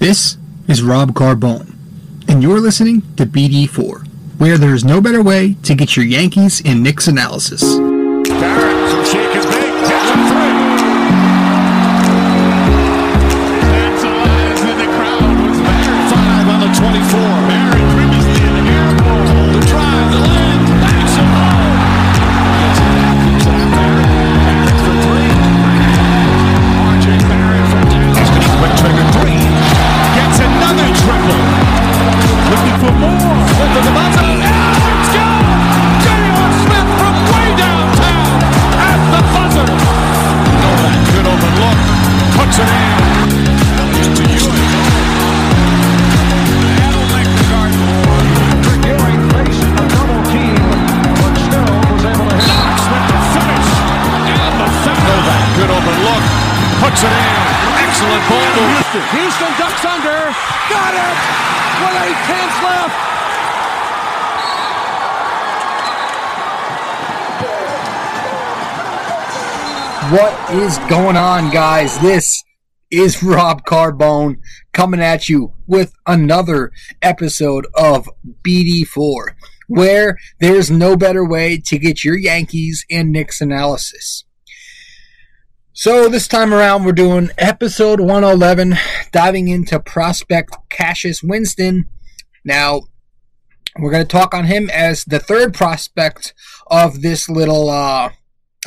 This is Rob Carbone, and you're listening to BD4, where there's no better way to get your Yankees and Knicks analysis. What is going on, guys? This is Rob Carbone coming at you with another episode of BD4, where there's no better way to get your Yankees and Knicks analysis. So, this time around, we're doing episode 111, diving into prospect Cassius Winston. Now, we're going to talk on him as the third prospect of this little, uh,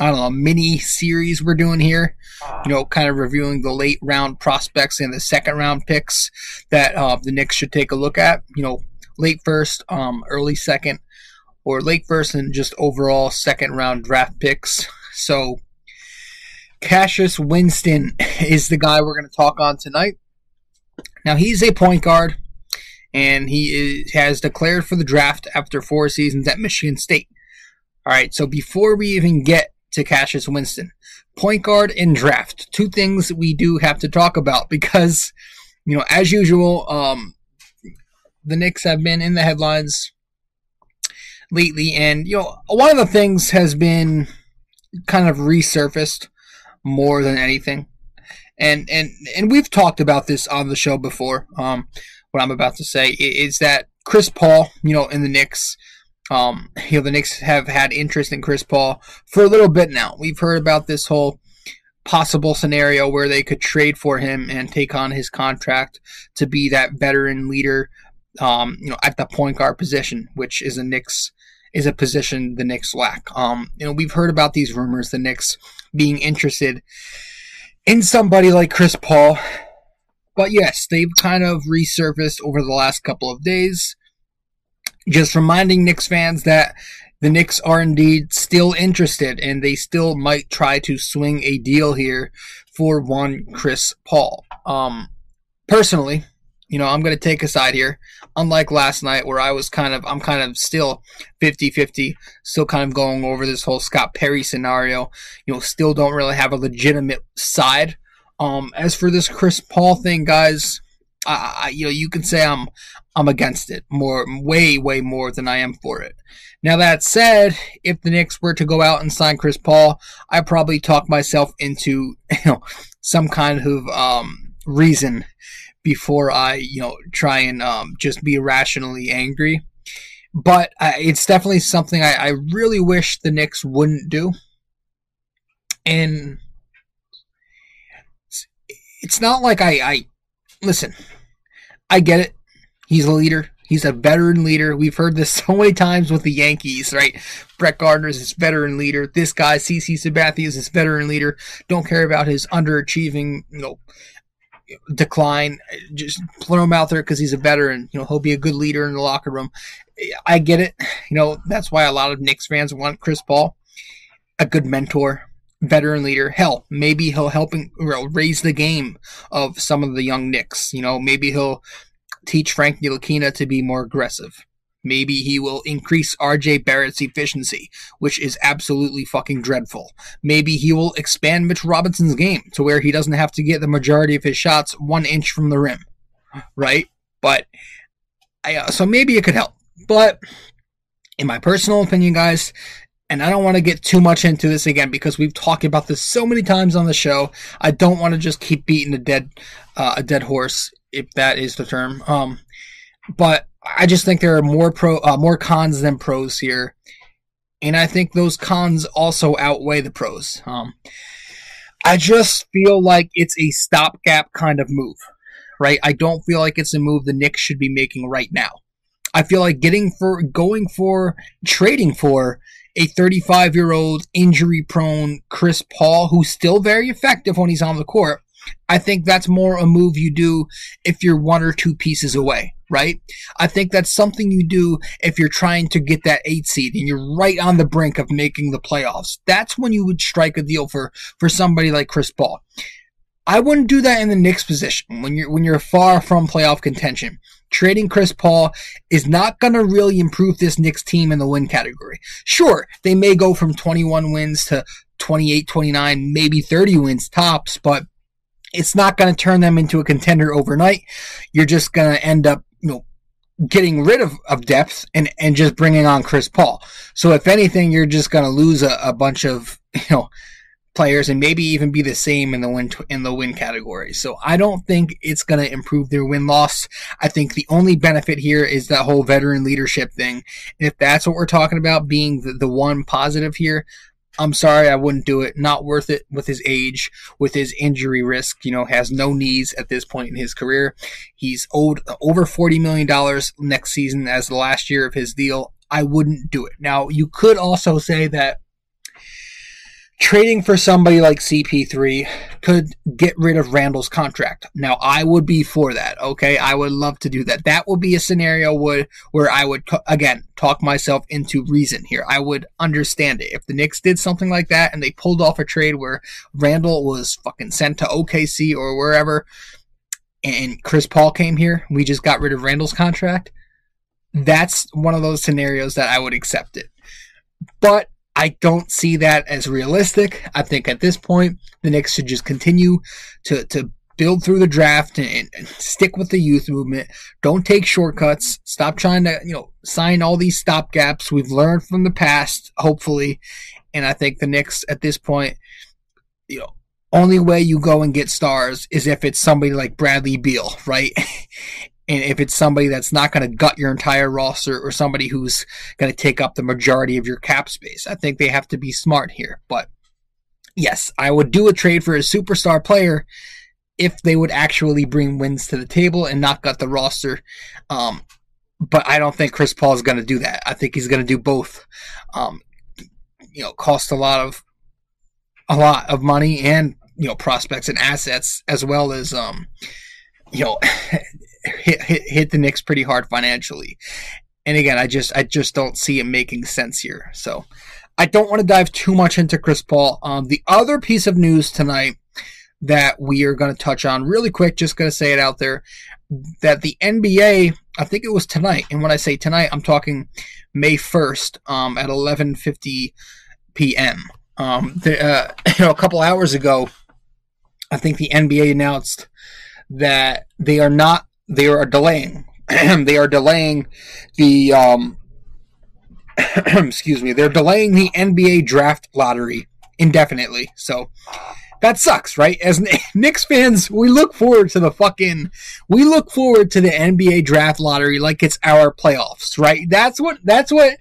I don't know, mini series we're doing here. You know, kind of reviewing the late round prospects and the second round picks that uh, the Knicks should take a look at. You know, late first, um, early second, or late first and just overall second round draft picks. So, Cassius Winston is the guy we're going to talk on tonight. Now, he's a point guard, and he is, has declared for the draft after four seasons at Michigan State. All right, so before we even get to Cassius Winston, point guard and draft, two things we do have to talk about because, you know, as usual, um, the Knicks have been in the headlines lately, and you know, one of the things has been kind of resurfaced more than anything. And and and we've talked about this on the show before. Um, what I'm about to say is that Chris Paul, you know, in the Knicks, um, you know, the Knicks have had interest in Chris Paul for a little bit now. We've heard about this whole possible scenario where they could trade for him and take on his contract to be that veteran leader, um, you know, at the point guard position, which is a Knicks is a position the Knicks lack. Um, you know, we've heard about these rumors, the Knicks being interested in somebody like Chris Paul. But yes, they've kind of resurfaced over the last couple of days. Just reminding Knicks fans that the Knicks are indeed still interested and they still might try to swing a deal here for one Chris Paul. Um, personally, you know, I'm going to take a side here. Unlike last night where I was kind of, I'm kind of still 50 50, still kind of going over this whole Scott Perry scenario. You know, still don't really have a legitimate side. Um, as for this Chris Paul thing, guys, I, I, you know, you can say I'm, I'm against it more, way, way more than I am for it. Now that said, if the Knicks were to go out and sign Chris Paul, I probably talk myself into, you know, some kind of um, reason before I, you know, try and um, just be irrationally angry. But uh, it's definitely something I, I really wish the Knicks wouldn't do. And it's not like I, I listen. I get it. He's a leader. He's a veteran leader. We've heard this so many times with the Yankees, right? Brett Gardner's his veteran leader. This guy, CC Sabathia, is his veteran leader. Don't care about his underachieving, you know, decline. Just throw him out there because he's a veteran. You know, he'll be a good leader in the locker room. I get it. You know, that's why a lot of Knicks fans want Chris Paul, a good mentor, veteran leader. Hell, maybe he'll help you know, raise the game of some of the young Knicks. You know, maybe he'll teach Frank Ntilikina to be more aggressive. Maybe he will increase RJ Barrett's efficiency, which is absolutely fucking dreadful. Maybe he will expand Mitch Robinson's game to where he doesn't have to get the majority of his shots one inch from the rim, right? But I, uh, so maybe it could help. But in my personal opinion, guys, and I don't want to get too much into this again because we've talked about this so many times on the show. I don't want to just keep beating a dead uh, a dead horse. if that is the term. Um, but I just think there are more pro, uh, more cons than pros here, and I think those cons also outweigh the pros. Um, I just feel like it's a stopgap kind of move, right? I don't feel like it's a move the Knicks should be making right now. I feel like getting for going for trading for a 35 year old injury prone Chris Paul, who's still very effective when he's on the court. I think that's more a move you do if you're one or two pieces away, right? I think that's something you do if you're trying to get that eight seed and you're right on the brink of making the playoffs. That's when you would strike a deal for, for somebody like Chris Paul. I wouldn't do that in the Knicks position when you're when you're far from playoff contention. Trading Chris Paul is not going to really improve this Knicks team in the win category. Sure, they may go from 21 wins to 28, 29, maybe 30 wins tops, but it's not going to turn them into a contender overnight. You're just going to end up, you know, getting rid of, of depth and, and just bringing on Chris Paul. So if anything, you're just going to lose a, a bunch of, you know, players and maybe even be the same in the win in the win category. So I don't think it's going to improve their win loss. I think the only benefit here is that whole veteran leadership thing. And if that's what we're talking about being the, the one positive here, I'm sorry, I wouldn't do it. Not worth it with his age, with his injury risk. You know, has no knees at this point in his career. He's owed uh, over $40 million next season as the last year of his deal. I wouldn't do it. Now, you could also say that trading for somebody like CP3 could get rid of Randle's contract. Now, I would be for that. Okay, I would love to do that. That would be a scenario where where I would again talk myself into reason here. I would understand it if the Knicks did something like that and they pulled off a trade where Randle was fucking sent to OKC or wherever, and Chris Paul came here. We just got rid of Randle's contract. That's one of those scenarios that I would accept it. But I don't see that as realistic. I think at this point, the Knicks should just continue to, to build through the draft and, and, stick with the youth movement. Don't take shortcuts. Stop trying to, you know, sign all these stopgaps. We've learned from the past, hopefully. And I think the Knicks at this point, you know, only way you go and get stars is if it's somebody like Bradley Beal, right? And if it's somebody that's not going to gut your entire roster or somebody who's going to take up the majority of your cap space, I think they have to be smart here. But yes, I would do a trade for a superstar player if they would actually bring wins to the table and not gut the roster. Um, but I don't think Chris Paul is going to do that. I think he's going to do both. Um, you know, cost a lot of a lot of money and you know prospects and assets as well as um, you know hit, hit, hit the Knicks pretty hard financially. And again, I just I just don't see it making sense here. So I don't want to dive too much into Chris Paul. Um, the other piece of news tonight that we are going to touch on really quick, just going to say it out there, that the NBA, I think it was tonight, and when I say tonight, I'm talking May 1st um, at 11:50 p.m. Um, the, uh, you know, a couple hours ago, I think the NBA announced that they are not they are delaying. they are delaying the um, excuse me. They're delaying the NBA draft lottery indefinitely. So that sucks, right? As Knicks fans, we look forward to the fucking we look forward to the NBA draft lottery like it's our playoffs, right? That's what that's what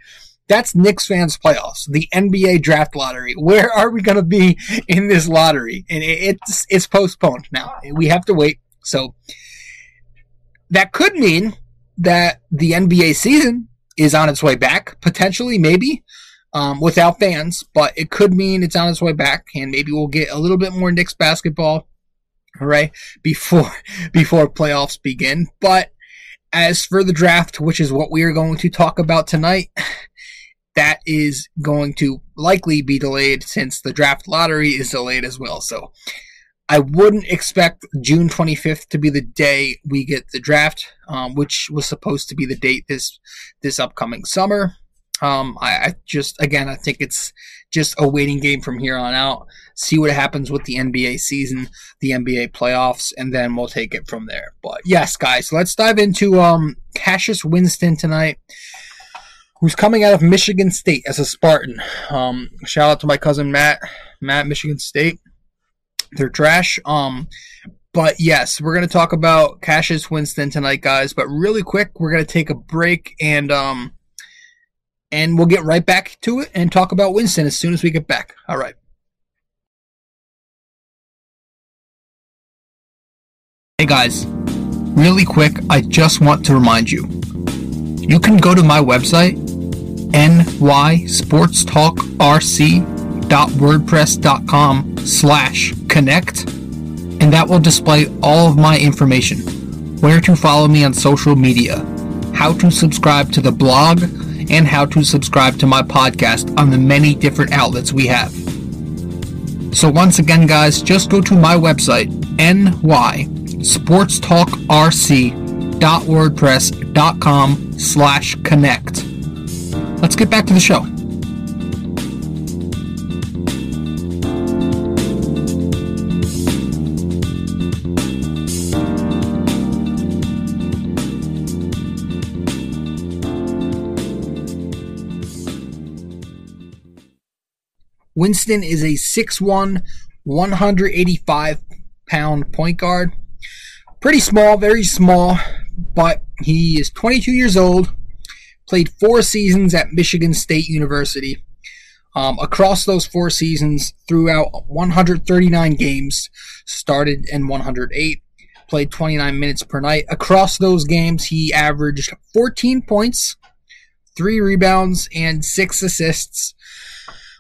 that's Knicks fans playoffs, the NBA draft lottery. Where are we going to be in this lottery? And it's it's postponed now. We have to wait. So that could mean that the NBA season is on its way back, potentially, maybe, um, without fans, but it could mean it's on its way back, and maybe we'll get a little bit more Knicks basketball, all right, before before playoffs begin. But as for the draft, which is what we are going to talk about tonight, that is going to likely be delayed since the draft lottery is delayed as well. So I wouldn't expect June 25th to be the day we get the draft, um, which was supposed to be the date this this upcoming summer. Um, I, I, just again I think it's just a waiting game from here on out. See what happens with the NBA season, the NBA playoffs, and then we'll take it from there. But yes, guys, let's dive into um, Cassius Winston tonight. Who's coming out of Michigan State as a Spartan? Um, shout out to my cousin Matt, Matt, Michigan State they're trash. Um, but yes, we're going to talk about Cassius Winston tonight, guys. But really quick, we're going to take a break and um, and we'll get right back to it and talk about Winston as soon as we get back. All right. Hey guys, really quick, I just want to remind you you can go to my website, nysportstalkrc.wordpress.com slash connect, and that will display all of my information, where to follow me on social media, how to subscribe to the blog, and how to subscribe to my podcast on the many different outlets we have. So once again, guys, just go to my website, ny nysportstalkrc.wordpress.com slash connect. Let's get back to the show. Winston is a 6'1, 185 pound point guard. Pretty small, very small, but he is 22 years old. Played four seasons at Michigan State University. Um, across those four seasons, throughout 139 games, started in 108, played 29 minutes per night. Across those games, he averaged 14 points, three rebounds, and six assists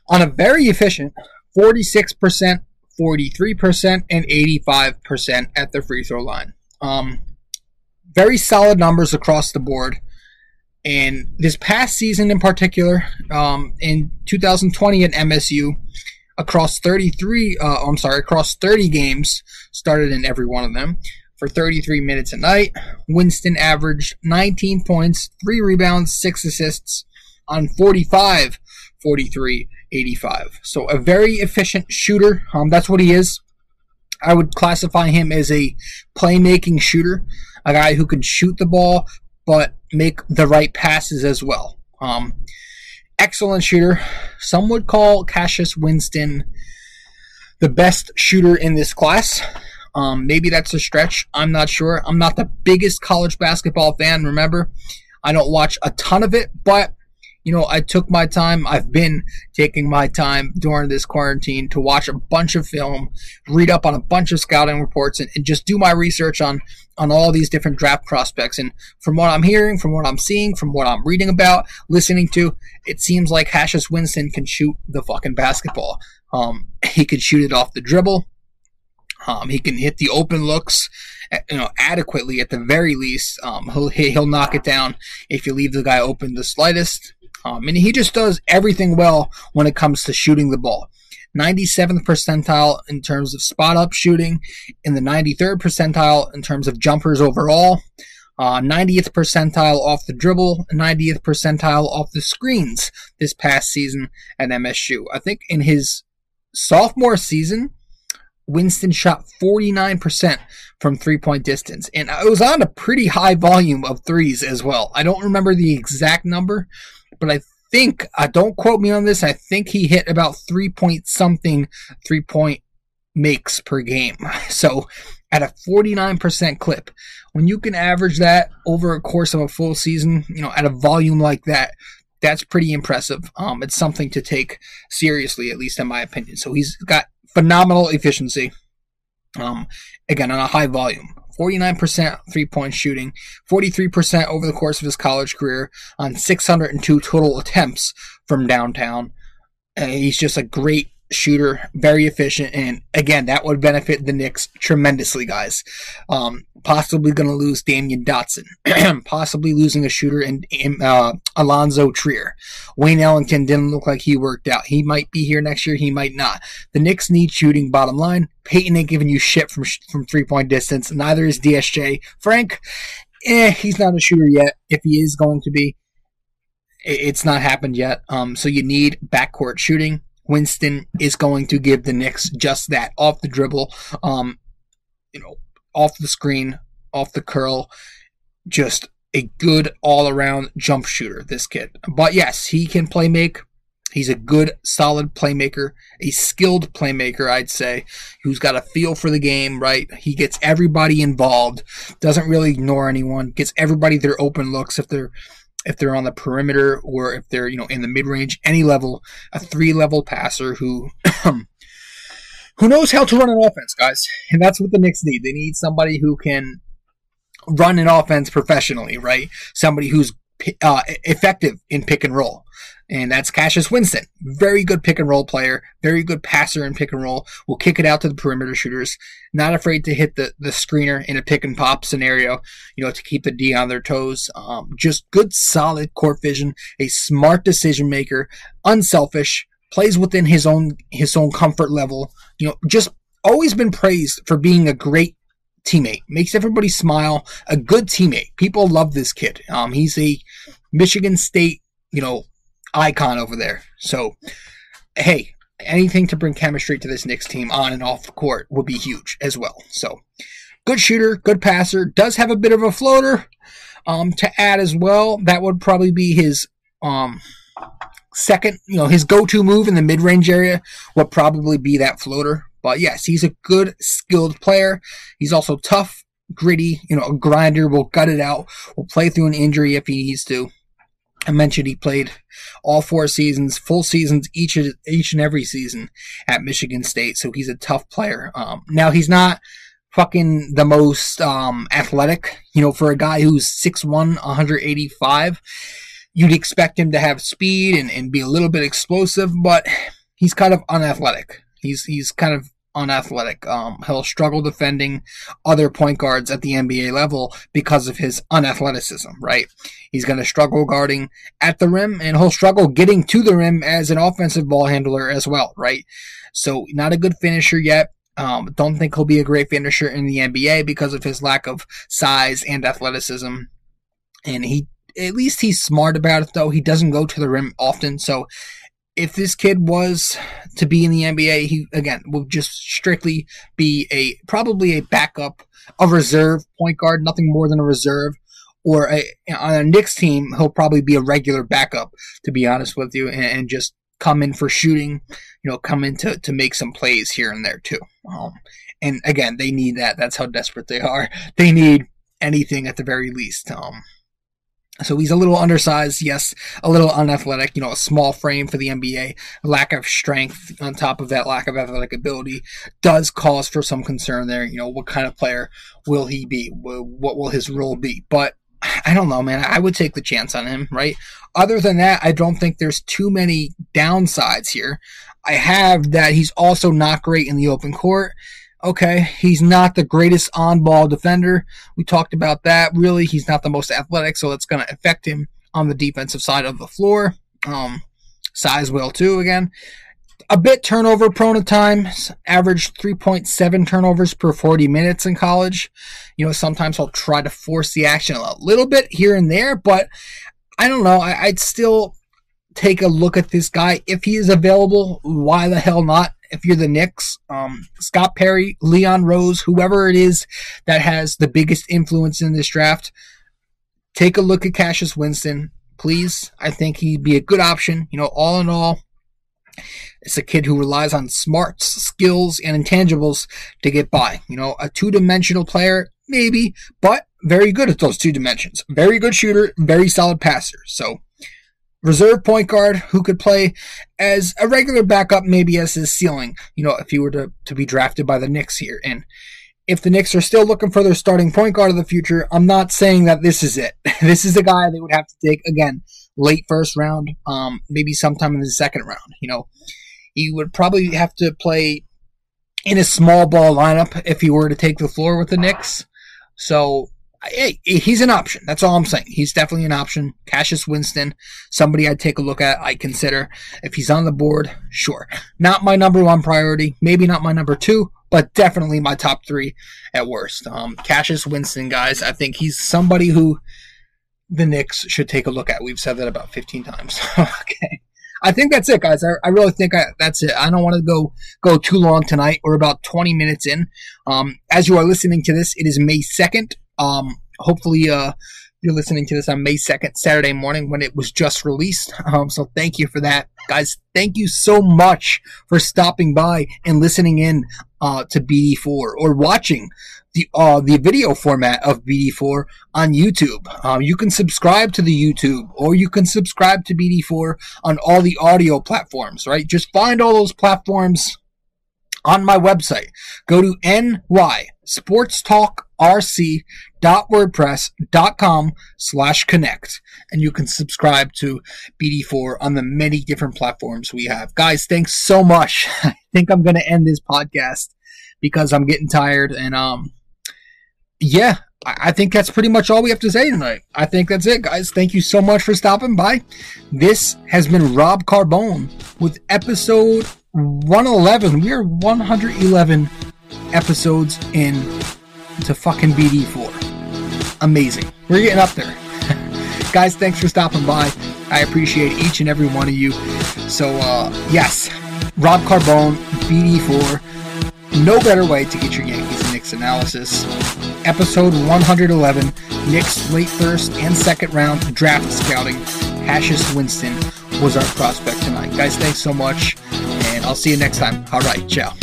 on a very efficient 46%, 43%, and 85% at the free throw line. Um, very solid numbers across the board. And this past season in particular, um, in 2020 at MSU, across 33, uh, I'm sorry, across 30 games, started in every one of them, for 33 minutes a night. Winston averaged 19 points, 3 rebounds, 6 assists on 45 43 85. So a very efficient shooter. Um, that's what he is. I would classify him as a playmaking shooter, a guy who can shoot the ball but make the right passes as well. Um, excellent shooter. Some would call Cassius Winston the best shooter in this class. Um, maybe that's a stretch. I'm not sure. I'm not the biggest college basketball fan. Remember, I don't watch a ton of it, but you know, I took my time. I've been taking my time during this quarantine to watch a bunch of film, read up on a bunch of scouting reports, and, and just do my research on on all these different draft prospects. And from what I'm hearing, from what I'm seeing, from what I'm reading about, listening to, it seems like Cassius Winston can shoot the fucking basketball. Um, he can shoot it off the dribble. Um, he can hit the open looks, eh, you know, adequately at the very least. Um, he'll he'll knock it down if you leave the guy open the slightest. Um, and he just does everything well when it comes to shooting the ball. 97th percentile in terms of spot up shooting, in the 93rd percentile in terms of jumpers overall, uh, 90th percentile off the dribble, 90th percentile off the screens this past season at MSU. I think in his sophomore season, Winston shot 49% from three point distance, and it was on a pretty high volume of threes as well. I don't remember the exact number, but I think, uh, don't quote me on this, I think he hit about three point something three point makes per game. So at a 49% clip, when you can average that over a course of a full season, you know, at a volume like that, that's pretty impressive. Um, it's something to take seriously, at least in my opinion. So he's got phenomenal efficiency. Um, again, on a high volume. 49% three point shooting, 43% over the course of his college career on 602 total attempts from downtown. Uh, he's just a great shooter, very efficient, and again, that would benefit the Knicks tremendously, guys. Um, possibly going to lose Damyean Dotson, possibly losing a shooter in, in uh, Alonzo Trier. Wayne Ellington didn't look like he worked out. He might be here next year, he might not. The Knicks need shooting. Bottom line, Payton ain't giving you shit from from three point distance. Neither is DSJ. Frank, eh, he's not a shooter yet. If he is going to be, it's not happened yet. Um, so you need backcourt shooting. Winston is going to give the Knicks just that off the dribble, um, you know, off the screen, off the curl, just a good all around jump shooter. This kid, but yes, he can play make. He's a good, solid playmaker, a skilled playmaker, I'd say, who's got a feel for the game, right? He gets everybody involved, doesn't really ignore anyone, gets everybody their open looks if they're if they're on the perimeter or if they're, you know, in the mid-range, any level, a three-level passer who um, who knows how to run an offense, guys. And that's what the Knicks need. They need somebody who can run an offense professionally, right? Somebody who's uh, effective in pick and roll. And that's Cassius Winston. Very good pick and roll player. Very good passer in pick and roll. Will kick it out to the perimeter shooters. Not afraid to hit the, the screener in a pick and pop scenario, you know, to keep the D on their toes. Um, just good, solid court vision. A smart decision maker. Unselfish. Plays within his own, his own comfort level. You know, just always been praised for being a great teammate. Makes everybody smile. A good teammate. People love this kid. Um, he's a Michigan State, you know, icon over there. So, hey, anything to bring chemistry to this Knicks team on and off the court would be huge as well. So, good shooter, good passer, does have a bit of a floater um, to add as well. That would probably be his um, second, you know, his go-to move in the mid-range area would probably be that floater. But yes, he's a good, skilled player. He's also tough, gritty, you know, a grinder, will gut it out, will play through an injury if he needs to. I mentioned he played all four seasons, full seasons each each and every season at Michigan State, so he's a tough player. Um, now he's not fucking the most um, athletic, you know, for a guy who's 6'1", 185. You'd expect him to have speed and, and be a little bit explosive, but he's kind of unathletic. He's he's kind of unathletic. Um, he'll struggle defending other point guards at the NBA level because of his unathleticism, right? He's going to struggle guarding at the rim and he'll struggle getting to the rim as an offensive ball handler as well, right? So, not a good finisher yet. Um, don't think he'll be a great finisher in the NBA because of his lack of size and athleticism. And he, at least he's smart about it though. He doesn't go to the rim often. So if this kid was to be in the NBA, he again would just strictly be a probably a backup, a reserve point guard, nothing more than a reserve. Or a, on a Knicks team, he'll probably be a regular backup, to be honest with you, and, and just come in for shooting, you know, come in to, to make some plays here and there too. Um, and again, they need that. That's how desperate they are. They need anything at the very least. Um, so he's a little undersized, yes, a little unathletic, you know, a small frame for the NBA, lack of strength on top of that lack of athletic ability does cause for some concern there. You know, what kind of player will he be? What will his role be? But I don't know, man. I would take the chance on him, right? Other than that, I don't think there's too many downsides here. I have that he's also not great in the open court okay, he's not the greatest on ball defender. We talked about that. Really, he's not the most athletic, so it's going to affect him on the defensive side of the floor. Um, size will too, again. A bit turnover prone at times, averaged 3.7 turnovers per 40 minutes in college. You know, sometimes I'll try to force the action a little bit here and there, but I don't know. I, I'd still take a look at this guy. If he is available, why the hell not? If you're the Knicks, um, Scott Perry, Leon Rose, whoever it is that has the biggest influence in this draft, take a look at Cassius Winston, please. I think he'd be a good option. You know, all in all, it's a kid who relies on smarts, skills, and intangibles to get by. You know, a two dimensional player, maybe, but very good at those two dimensions. Very good shooter, very solid passer. So, reserve point guard who could play as a regular backup, maybe as his ceiling, you know, if he were to, to be drafted by the Knicks here. And if the Knicks are still looking for their starting point guard of the future, I'm not saying that this is it. this is a guy they would have to take, again, late first round, um, maybe sometime in the second round. You know, he would probably have to play in a small ball lineup if he were to take the floor with the Knicks. So hey, he's an option. That's all I'm saying. He's definitely an option. Cassius Winston, somebody I'd take a look at, I consider. If he's on the board, sure. Not my number one priority, maybe not my number two, but definitely my top three at worst. Um, Cassius Winston, guys, I think he's somebody who the Knicks should take a look at. We've said that about 15 times. okay. I think that's it, guys. I, I really think I, that's it. I don't want to go go too long tonight. We're about 20 minutes in. Um, as you are listening to this, it is May 2nd. Um, hopefully, uh, You're listening to this on May 2nd, Saturday morning when it was just released. Um, so thank you for that. Guys, thank you so much for stopping by and listening in uh, to BD4 or watching the uh, the video format of BD4 on YouTube. Um, you can subscribe to the YouTube or you can subscribe to BD4 on all the audio platforms, right? Just find all those platforms on my website. Go to nysportstalkrc.wordpress.com slash connect and you can subscribe to BD4 on the many different platforms we have. Guys, thanks so much. I think I'm going to end this podcast because I'm getting tired and, um, yeah, I think that's pretty much all we have to say tonight. I think that's it, guys. Thank you so much for stopping by. This has been Rob Carbone with episode 111. We are 111 episodes in to fucking BD4. Amazing. We're getting up there. guys, thanks for stopping by. I appreciate each and every one of you. So, uh, yes, Rob Carbone, BD4. No better way to get your Yankees and Knicks analysis episode 111, Knicks late first and second round draft scouting. Cassius Winston was our prospect tonight. Guys, thanks so much, and I'll see you next time. All right, ciao.